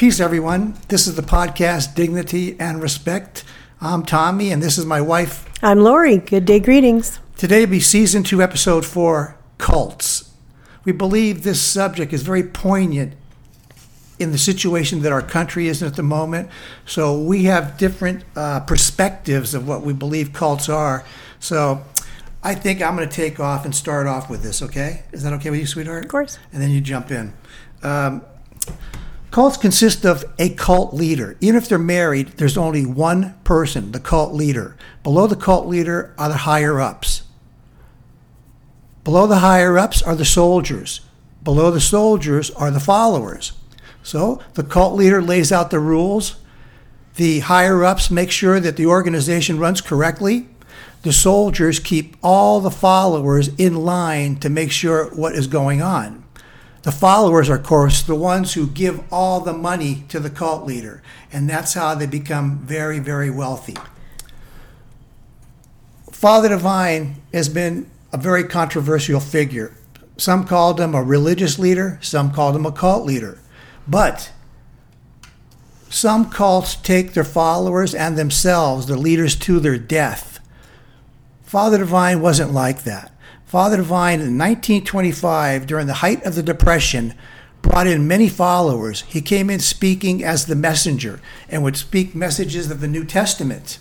Peace, everyone. This is the podcast Dignity and Respect. I'm Tommy, and this is my wife. I'm Lori. Good day greetings. Today will be season two, episode four cults. We believe this subject is very poignant in the situation that our country is in at the moment. So we have different uh, perspectives of what we believe cults are. So I think I'm going to take off and start off with this, okay? Is that okay with you, sweetheart? Of course. And then you jump in. Um, cults consist of a cult leader. Even if they're married, there's only one person, the cult leader. Below the cult leader are the higher ups. Below the higher ups are the soldiers. Below the soldiers are the followers. So the cult leader lays out the rules. The higher ups make sure that the organization runs correctly. The soldiers keep all the followers in line to make sure what is going on. The followers are, of course, the ones who give all the money to the cult leader, and that's how they become very, very wealthy. Father Divine has been a very controversial figure. Some called him a religious leader, some called him a cult leader. But some cults take their followers and themselves, their leaders, to their death. Father Divine wasn't like that. Father Divine in 1925, during the height of the Depression, brought in many followers. He came in speaking as the messenger and would speak messages of the New Testament.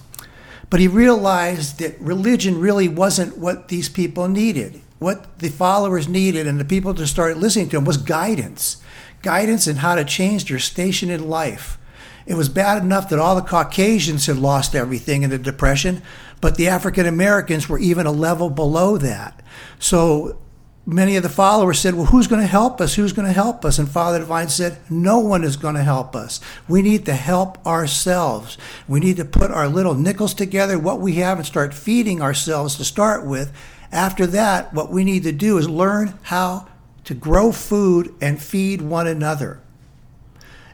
But he realized that religion really wasn't what these people needed. What the followers needed and the people to start listening to him was guidance guidance in how to change their station in life. It was bad enough that all the Caucasians had lost everything in the Depression, but the African Americans were even a level below that. So many of the followers said, Well, who's going to help us? Who's going to help us? And Father Divine said, No one is going to help us. We need to help ourselves. We need to put our little nickels together, what we have, and start feeding ourselves to start with. After that, what we need to do is learn how to grow food and feed one another.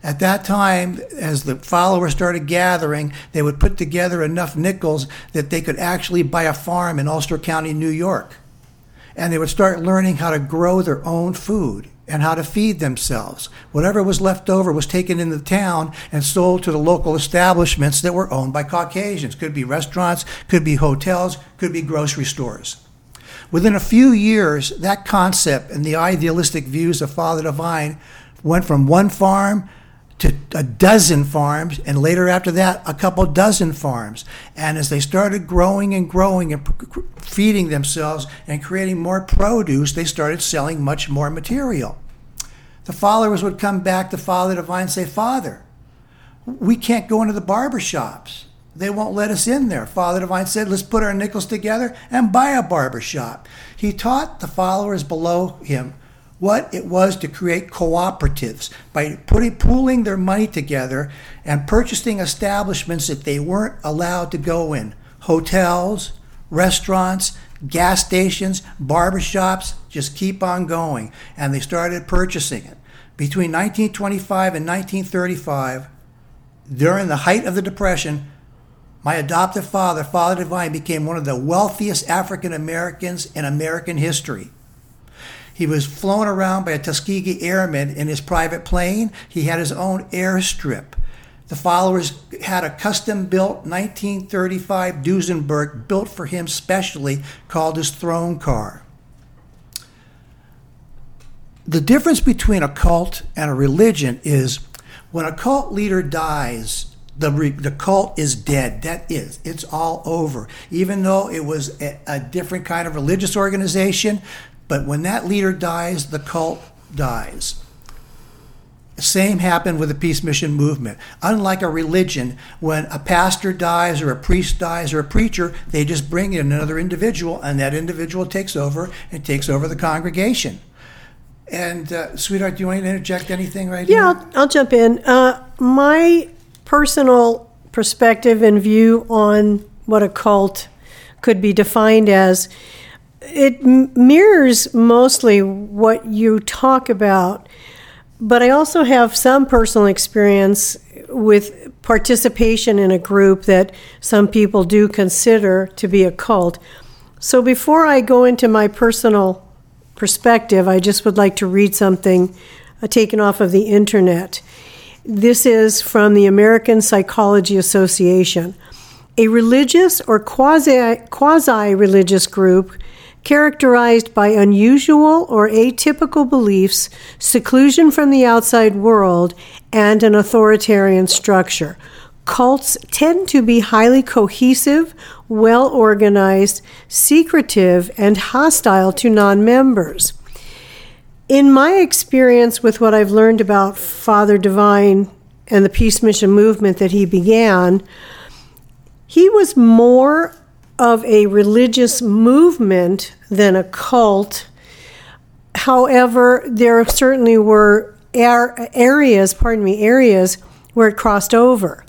At that time, as the followers started gathering, they would put together enough nickels that they could actually buy a farm in Ulster County, New York. And they would start learning how to grow their own food and how to feed themselves. Whatever was left over was taken into the town and sold to the local establishments that were owned by Caucasians. Could be restaurants, could be hotels, could be grocery stores. Within a few years, that concept and the idealistic views of Father Divine went from one farm to a dozen farms, and later after that, a couple dozen farms. And as they started growing and growing and feeding themselves and creating more produce, they started selling much more material. The followers would come back to Father Divine and say, Father, we can't go into the barber shops. They won't let us in there. Father Divine said, let's put our nickels together and buy a barber shop. He taught the followers below him what it was to create cooperatives by putting pooling their money together and purchasing establishments that they weren't allowed to go in. Hotels restaurants gas stations barbershops just keep on going. And they started purchasing it. Between 1925 and 1935 during the height of the depression my adoptive father, Father Divine, became one of the wealthiest African Americans in American history. He was flown around by a Tuskegee Airman in his private plane. He had his own airstrip. The followers had a custom built 1935 Duesenberg built for him specially called his throne car. The difference between a cult and a religion is when a cult leader dies, the the cult is dead. That is, it's all over. Even though it was a, a, different kind of religious organization, but when that leader dies, the cult dies. Same happened with the peace mission movement. Unlike a religion, when a pastor dies or a priest dies or a preacher, they just bring in another individual, and that individual takes over and takes over the congregation. And uh, sweetheart, do you want to interject anything right yeah, here? Yeah, I'll, I'll, jump in. Uh, my personal perspective and view on what a cult could be defined as. It mirrors mostly what you talk about, but I also have some personal experience with participation in a group that some people do consider to be a cult. So before I go into my personal perspective, I just would like to read something uh, taken off of the internet. This is from the American Psychology Association. A religious or quasi quasi religious group characterized by unusual or atypical beliefs, seclusion from the outside world, and an authoritarian structure. Cults tend to be highly cohesive, well organized, secretive, and hostile to non members. In my experience with what I've learned about Father Divine and the Peace Mission movement that he began, he was more of a religious movement than a cult. However, there certainly were areas, pardon me, areas where it crossed over.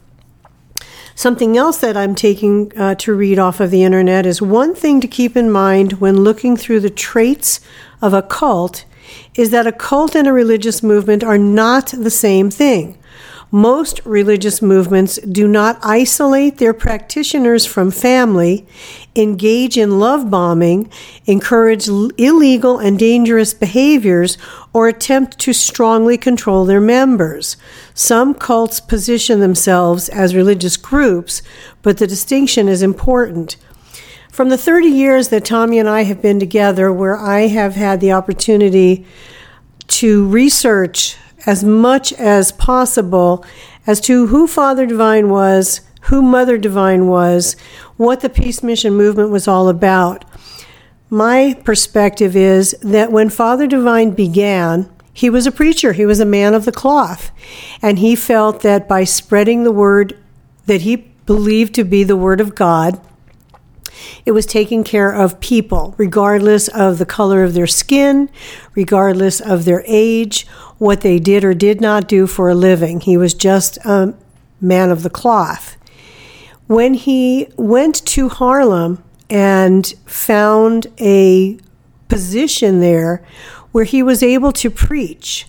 Something else that I'm taking uh, to read off of the internet is one thing to keep in mind when looking through the traits of a cult is that a cult and a religious movement are not the same thing. Most religious movements do not isolate their practitioners from family, engage in love bombing, encourage illegal and dangerous behaviors, or attempt to strongly control their members. Some cults position themselves as religious groups, but the distinction is important. From the 30 years that Tommy and I have been together, where I have had the opportunity to research as much as possible as to who Father Divine was, who Mother Divine was, what the Peace Mission movement was all about. My perspective is that when Father Divine began, he was a preacher, he was a man of the cloth, and he felt that by spreading the word that he believed to be the word of God, it was taking care of people, regardless of the color of their skin, regardless of their age, what they did or did not do for a living. He was just a man of the cloth. When he went to Harlem and found a position there where he was able to preach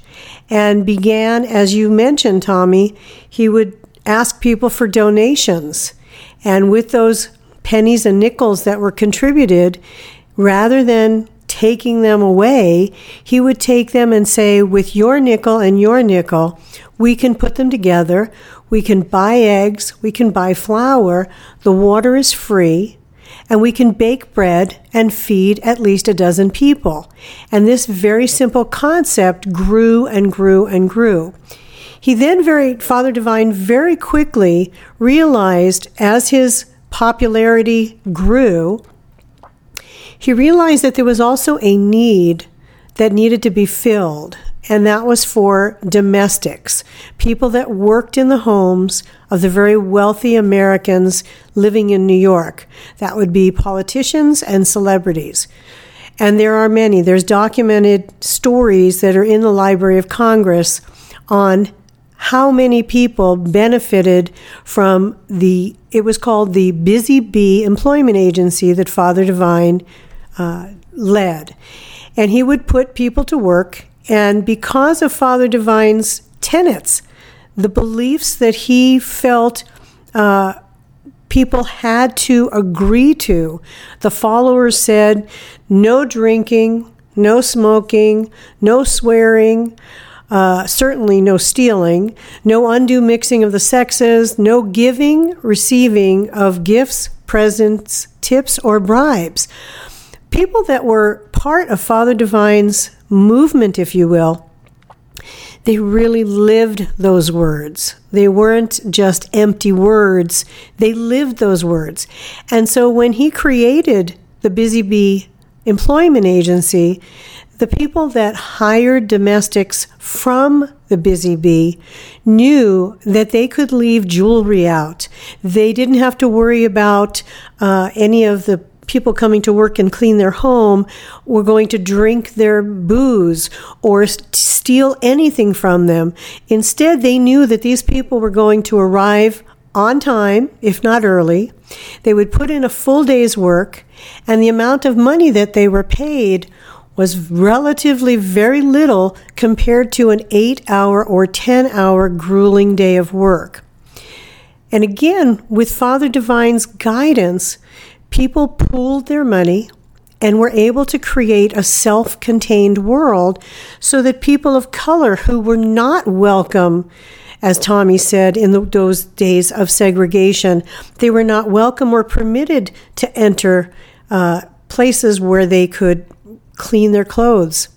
and began, as you mentioned, Tommy, he would ask people for donations. And with those pennies and nickels that were contributed, rather than taking them away, he would take them and say, with your nickel and your nickel, we can put them together. We can buy eggs. We can buy flour. The water is free. And we can bake bread and feed at least a dozen people. And this very simple concept grew and grew and grew. He then very, Father Divine very quickly realized as his popularity grew he realized that there was also a need that needed to be filled, and that was for domestics, people that worked in the homes of the very wealthy Americans living in New York. That would be politicians and celebrities. And there are many. There's documented stories that are in the Library of Congress on how many people benefited from the it was called the Busy Bee Employment Agency that Father Divine uh, led. And he would put people to work. And because of Father Divine's tenets, the beliefs that he felt uh, people had to agree to, the followers said no drinking, no smoking, no swearing. Uh, certainly no stealing, no undue mixing of the sexes, no giving, receiving of gifts, presents, tips, or bribes people that were part of Father Divine's movement, if you will, they really lived those words. They weren't just empty words, they lived those words. And so when he created the Busy Bee Employment Agency, the people that hired domestics from the Busy Bee knew that they could leave jewelry out. They didn't have to worry about uh, any of the people coming to work and clean their home were going to drink their booze or steal anything from them. Instead, they knew that these people were going to arrive on time, if not early. They would put in a full day's work, and the amount of money that they were paid was relatively very little compared to an eight hour or 10 hour grueling day of work. And again, with Father Divine's guidance, people pooled their money and were able to create a self contained world so that people of color who were not welcome as Tommy said, in the, those days of segregation. They were not welcome or permitted to enter uh, places where they could clean their clothes,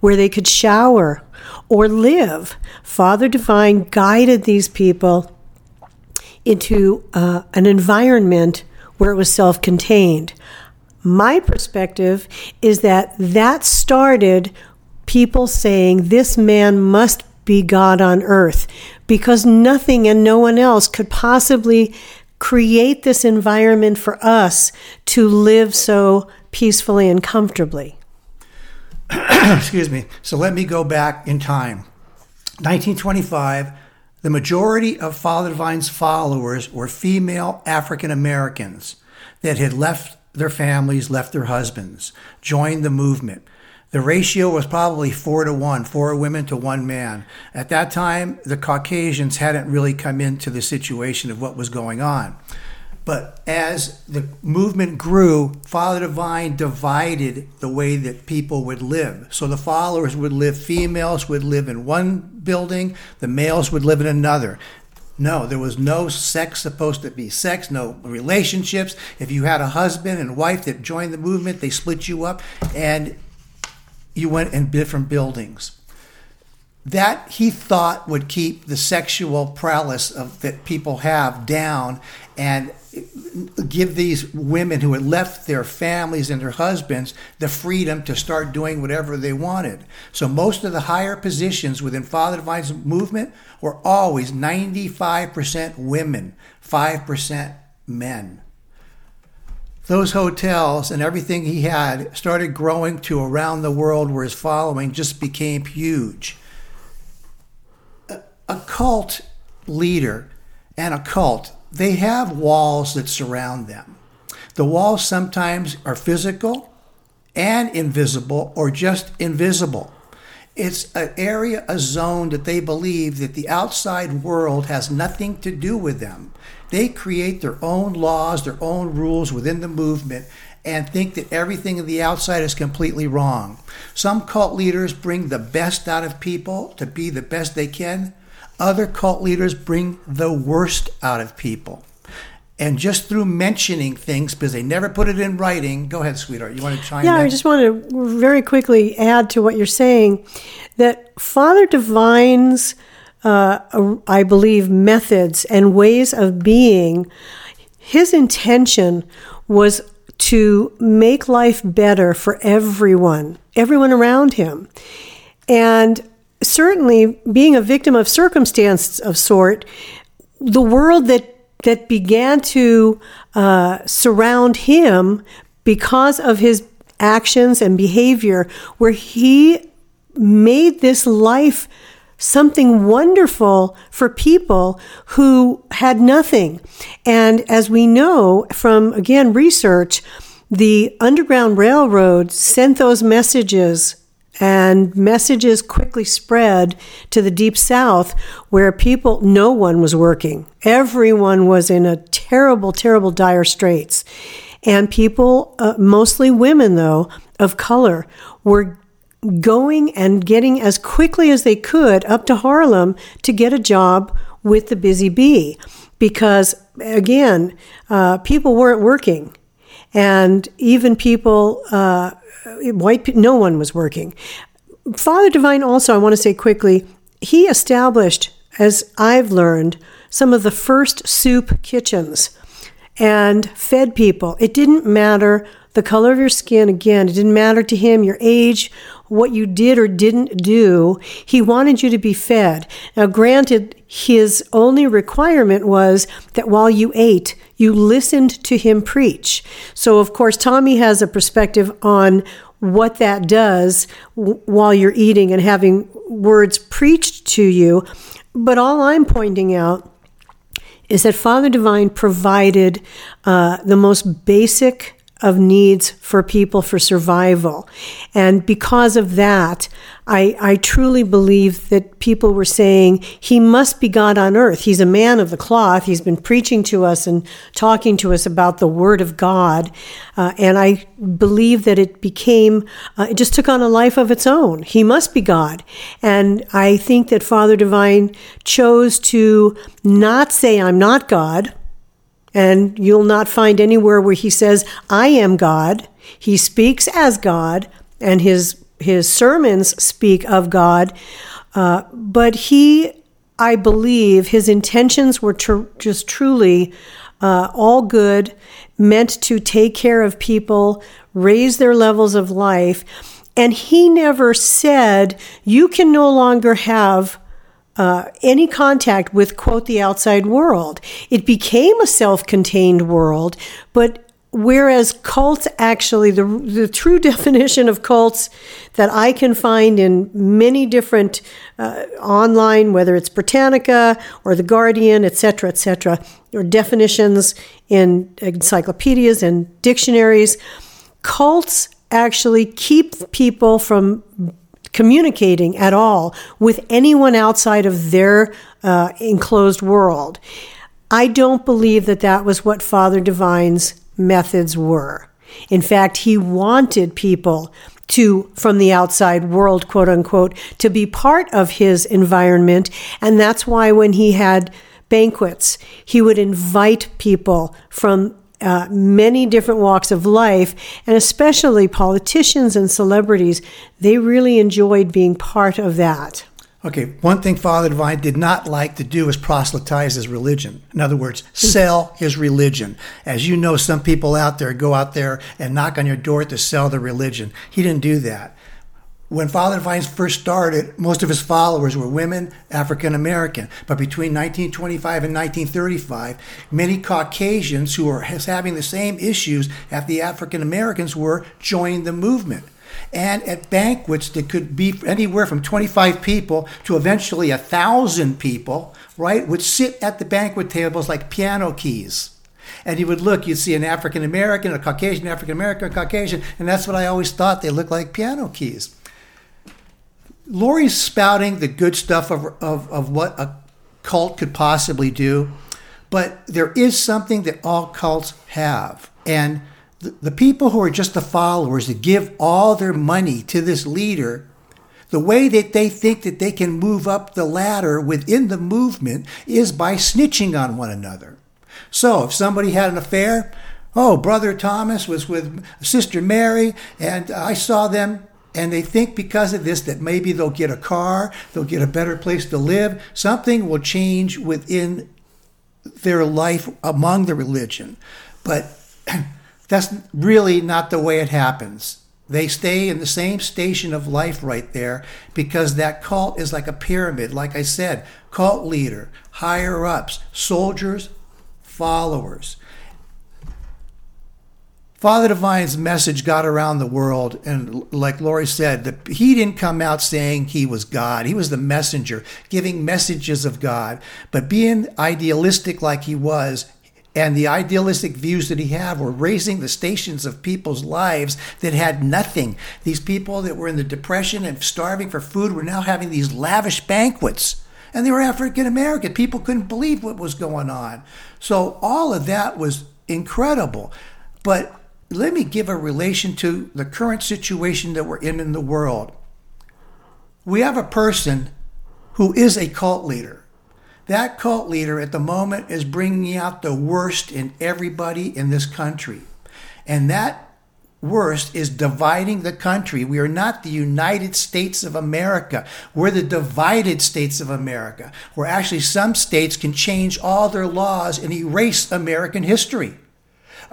where they could shower or live. Father Divine guided these people into uh, an environment where it was self contained. My perspective is that that started people saying this man must be God on earth because nothing and no one else could possibly create this environment for us to live so peacefully and comfortably. Excuse me. So let me go back in time. 1925, the majority of Father Divine's followers were female African Americans that had left their families, left their husbands, joined the movement. The ratio was probably four to one, four women to one man. At that time, the Caucasians hadn't really come into the situation of what was going on. But as the movement grew, Father Divine divided the way that people would live. So the followers would live, females would live in one building, the males would live in another. No, there was no sex supposed to be sex, no relationships. If you had a husband and wife that joined the movement, they split you up and you went in different buildings. That he thought would keep the sexual prowess of that people have down and give these women who had left their families and their husbands the freedom to start doing whatever they wanted. So most of the higher positions within Father Divine's movement were always 95% women, 5% men. Those hotels and everything he had started growing to around the world where his following just became huge. A, cult leader and a cult they have walls that surround them. The walls sometimes are physical and invisible or just invisible. It's an area, a zone that they believe that the outside world has nothing to do with them. They create their own laws, their own rules within the movement, and think that everything in the outside is completely wrong. Some cult leaders bring the best out of people to be the best they can. Other cult leaders bring the worst out of people. And just through mentioning things, because they never put it in writing, go ahead, sweetheart. You want to chime yeah, in? I just want to very quickly add to what you're saying that Father Divine's, uh, I believe, methods and ways of being, his intention was to make life better for everyone, everyone around him. And certainly being a victim of circumstance of sort, the world that that began to uh, surround him because of his actions and behavior, where he made this life something wonderful for people who had nothing. And as we know from, again, research, the Underground Railroad sent those messages and messages quickly spread to the deep south where people no one was working. Everyone was in a terrible terrible dire straits. And people uh, mostly women though of color were going and getting as quickly as they could up to harlem to get a job with the busy bee because again uh, people weren't working and even people uh, white no one was working. Father Divine also, I want to say quickly, he established, as I've learned, some of the first soup kitchens and fed people. It didn't matter the color of your skin, again, it didn't matter to him your age, what you did or didn't do. He wanted you to be fed. Now, granted, his only requirement was that while you ate, you listened to him preach. So, of course, Tommy has a perspective on what that does w- while you're eating and having words preached to you. But all I'm pointing out is that Father Divine provided uh, the most basic of needs for people for survival. And because of that, I, I truly believe that people were saying, He must be God on earth. He's a man of the cloth. He's been preaching to us and talking to us about the Word of God. Uh, and I believe that it became, uh, it just took on a life of its own. He must be God. And I think that Father Divine chose to not say, I'm not God and you'll not find anywhere where he says, I am God. He speaks as God, and his, his sermons speak of God. Uh, but he, I believe, his intentions were tr- just truly uh, all good, meant to take care of people, raise their levels of life. And he never said, you can no longer have uh, any contact with, quote, the outside world. It became a self contained world, but whereas cults actually, the, the true definition of cults that I can find in many different uh, online, whether it's Britannica or The Guardian, etc., etc., or definitions in encyclopedias and dictionaries, cults actually keep people from communicating at all with anyone outside of their uh, enclosed world. I don't believe that that was what Father Divine's methods were. In fact, he wanted people to, from the outside world, quote unquote, to be part of his environment. And that's why when he had banquets, he would invite people from uh, many different walks of life, and especially politicians and celebrities, they really enjoyed being part of that. Okay, one thing Father Divine did not like to do is proselytize his religion. In other words, sell his religion. As you know, some people out there go out there and knock on your door to sell their religion. He didn't do that when Father Divines first started, most of his followers were women, African American. But between 1925 and 1935, many Caucasians who were having the same issues as the African Americans were joined the movement. And at banquets that could be anywhere from 25 people to eventually a thousand people, right, would sit at the banquet tables like piano keys and you would look, you'd see an African American, a Caucasian African American, Caucasian, and that's what I always thought they looked like piano keys. Lori's spouting the good stuff of, of, of what a cult could possibly do, but there is something that all cults have. And the, the people who are just the followers that give all their money to this leader, the way that they think that they can move up the ladder within the movement is by snitching on one another. So if somebody had an affair, oh, Brother Thomas was with Sister Mary, and I saw them and they think because of this that maybe they'll get a car, they'll get a better place to live, something will change within their life among the religion. But that's really not the way it happens. They stay in the same station of life right there because that cult is like a pyramid. Like I said, cult leader, higher ups, soldiers, followers. Father Divine's message got around the world, and like Lori said, the, he didn't come out saying he was God. He was the messenger, giving messages of God. But being idealistic like he was, and the idealistic views that he had were raising the stations of people's lives that had nothing. These people that were in the depression and starving for food were now having these lavish banquets. And they were African American. People couldn't believe what was going on. So all of that was incredible. But let me give a relation to the current situation that we're in in the world. We have a person who is a cult leader. That cult leader at the moment is bringing out the worst in everybody in this country. And that worst is dividing the country. We are not the United States of America. We're the divided states of America, where actually some states can change all their laws and erase American history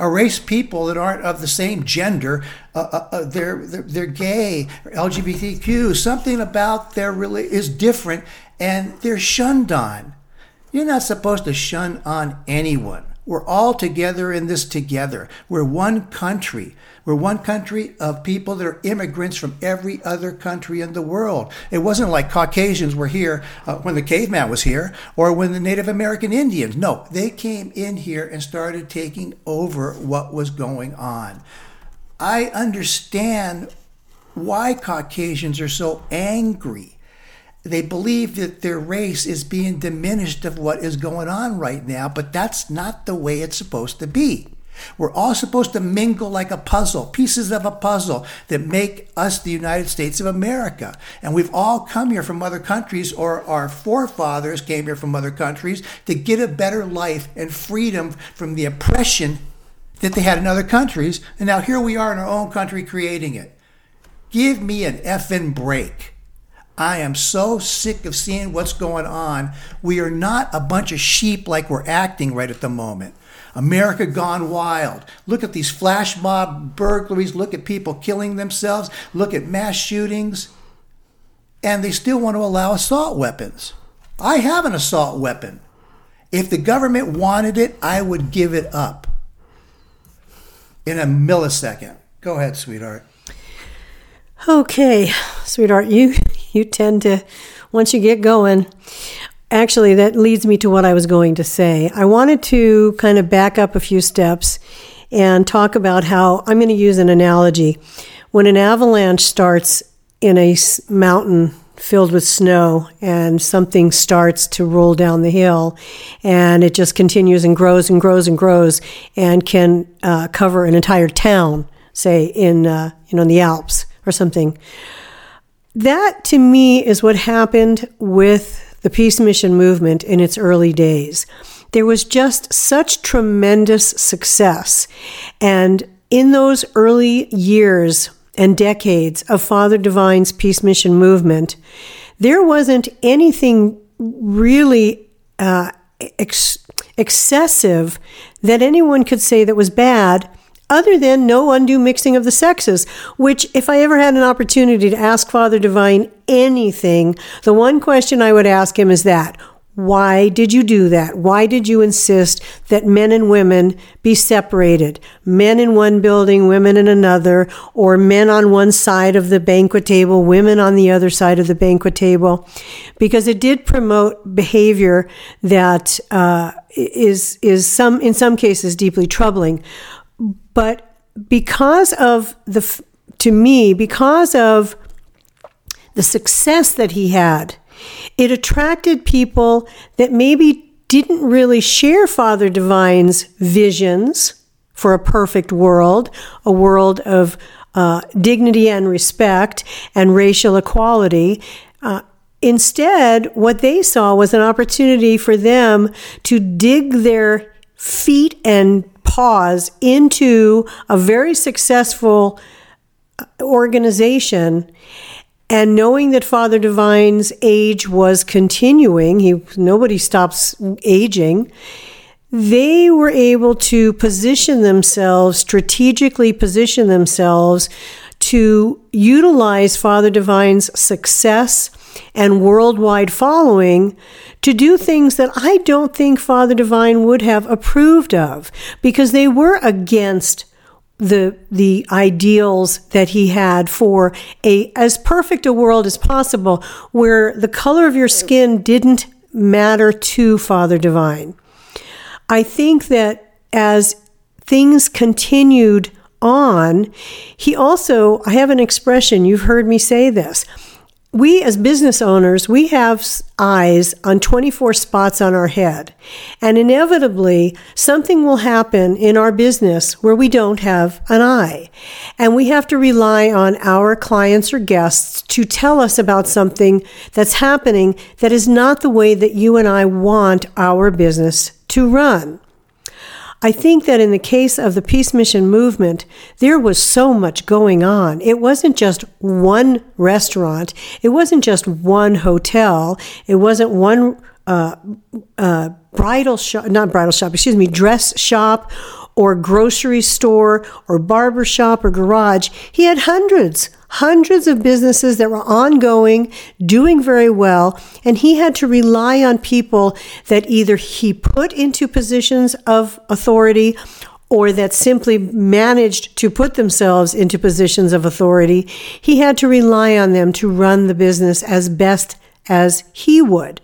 erase people that aren't of the same gender. Uh, uh, uh they're, they're, they're gay, LGBTQ. Something about their really is different, and they're shunned on. You're not supposed to shun on anyone. We're all together in this together. We're one country. We're one country of people that are immigrants from every other country in the world. It wasn't like Caucasians were here uh, when the caveman was here or when the Native American Indians. No, they came in here and started taking over what was going on. I understand why Caucasians are so angry they believe that their race is being diminished of what is going on right now, but that's not the way it's supposed to be. We're all supposed to mingle like a puzzle, pieces of a puzzle that make us the United States of America. And we've all come here from other countries, or our forefathers came here from other countries to get a better life and freedom from the oppression that they had in other countries. And now here we are in our own country creating it. Give me an effing break. I am so sick of seeing what's going on. We are not a bunch of sheep like we're acting right at the moment. America gone wild. Look at these flash mob burglaries. Look at people killing themselves. Look at mass shootings. And they still want to allow assault weapons. I have an assault weapon. If the government wanted it, I would give it up in a millisecond. Go ahead, sweetheart. Okay, sweetheart, you you tend to once you get going. Actually, that leads me to what I was going to say. I wanted to kind of back up a few steps and talk about how I'm going to use an analogy. When an avalanche starts in a mountain filled with snow and something starts to roll down the hill and it just continues and grows and grows and grows and can uh, cover an entire town, say in uh, you know in the Alps or something. That to me is what happened with the peace mission movement in its early days. There was just such tremendous success. And in those early years and decades of Father Divine's peace mission movement, there wasn't anything really uh, ex- excessive that anyone could say that was bad other than no undue mixing of the sexes, which, if I ever had an opportunity to ask Father Divine anything, the one question I would ask him is that why did you do that? Why did you insist that men and women be separated? Men in one building, women in another, or men on one side of the banquet table, women on the other side of the banquet table? Because it did promote behavior that uh, is is some in some cases deeply troubling. But because of the, to me, because of the success that he had, it attracted people that maybe didn't really share Father Divine's visions for a perfect world, a world of uh, dignity and respect and racial equality. Uh, instead, what they saw was an opportunity for them to dig their feet and pause into a very successful uh, organization and knowing that Father Divine's age was continuing, he nobody stops aging. They were able to position themselves, strategically position themselves to utilize Father Divine's success and worldwide following to do things that I don't think Father Divine would have approved of because they were against the the ideals that he had for a as perfect a world as possible where the color of your skin didn't matter to Father Divine. I think that as things continued on, he also I have an expression you've heard me say this we as business owners, we have eyes on 24 spots on our head. And inevitably, something will happen in our business where we don't have an eye. And we have to rely on our clients or guests to tell us about something that's happening that is not the way that you and I want our business to run. I think that in the case of the Peace Mission movement, there was so much going on. It wasn't just one restaurant, it wasn't just one hotel, it wasn't one uh, uh, bridal shop, not bridal shop, excuse me, dress shop or grocery store or barber shop or garage. He had hundreds, hundreds of businesses that were ongoing, doing very well, and he had to rely on people that either he put into positions of authority or that simply managed to put themselves into positions of authority. He had to rely on them to run the business as best as he would.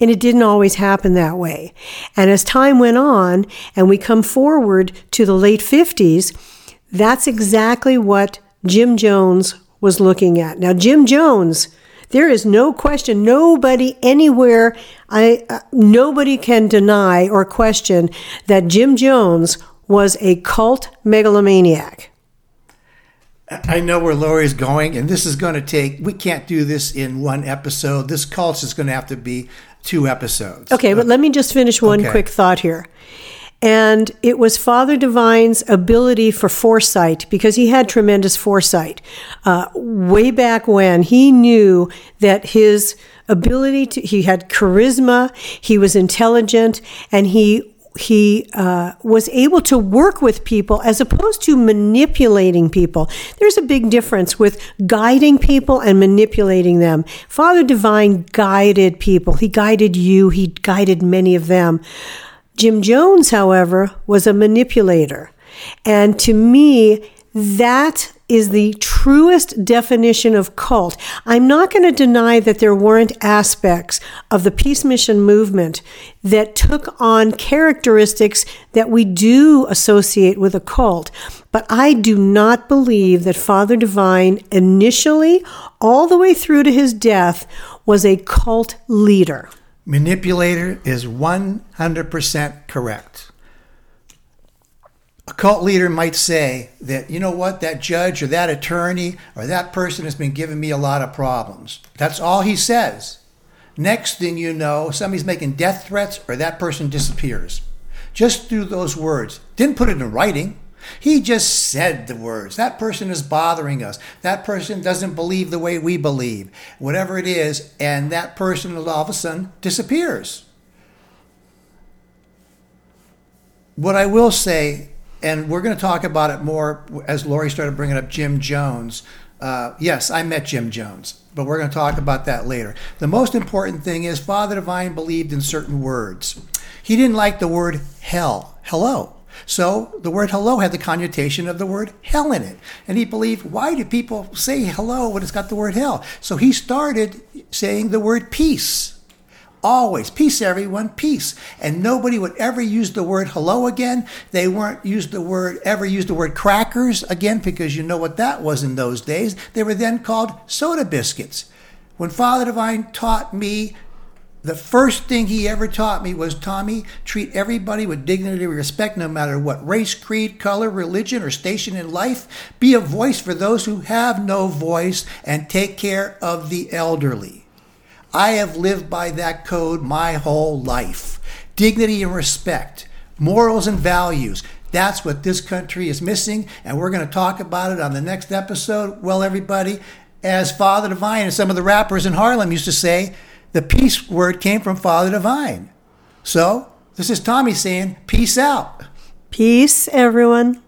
And it didn't always happen that way. And as time went on and we come forward to the late 50s, that's exactly what Jim Jones was looking at. Now, Jim Jones, there is no question, nobody anywhere, I, uh, nobody can deny or question that Jim Jones was a cult megalomaniac. I know where Lori's going, and this is going to take, we can't do this in one episode. This cult is going to have to be two episodes. Okay, but let me just finish one Okay. quick thought here. And it was Father Divine's ability for foresight, because he had tremendous foresight. Uh, way back when, he knew that his ability to, he had charisma, he was intelligent, and he he uh, was able to work with people as opposed to manipulating people. There's a big difference with guiding people and manipulating them. Father Divine guided people. He guided you. He guided many of them. Jim Jones, however, was a manipulator. And to me, that is the truest definition of cult. I'm not going to deny that there weren't aspects of the peace mission movement that took on characteristics that we do associate with a cult. But I do not believe that Father Divine initially, all the way through to his death, was a cult leader. Manipulator is 100% correct. A cult leader might say that, you know what, that judge or that attorney or that person has been giving me a lot of problems. That's all he says. Next thing you know, somebody's making death threats or that person disappears. Just through those words. Didn't put it in writing. He just said the words. That person is bothering us. That person doesn't believe the way we believe. Whatever it is, and that person all of a sudden disappears. What I will say, and we're going to talk about it more as Lori started bringing up Jim Jones. Uh, yes, I met Jim Jones, but we're going to talk about that later. The most important thing is Father Divine believed in certain words. He didn't like the word hell, hello. So the word hello had the connotation of the word hell in it. And he believed, why do people say hello when it's got the word hell? So he started saying the word peace. Always. Peace, everyone. Peace. And nobody would ever use the word hello again. They weren't used the word, ever used the word crackers again because you know what that was in those days. They were then called soda biscuits. When Father Divine taught me the first thing he ever taught me was Tommy, treat everybody with dignity and respect, no matter what race, creed, color, religion, or station in life. Be a voice for those who have no voice and take care of the elderly. I have lived by that code my whole life. Dignity and respect, morals and values. That's what this country is missing, and we're going to talk about it on the next episode. Well, everybody, as Father Divine and some of the rappers in Harlem used to say, the peace word came from Father Divine. So, this is Tommy saying, peace out. Peace, everyone.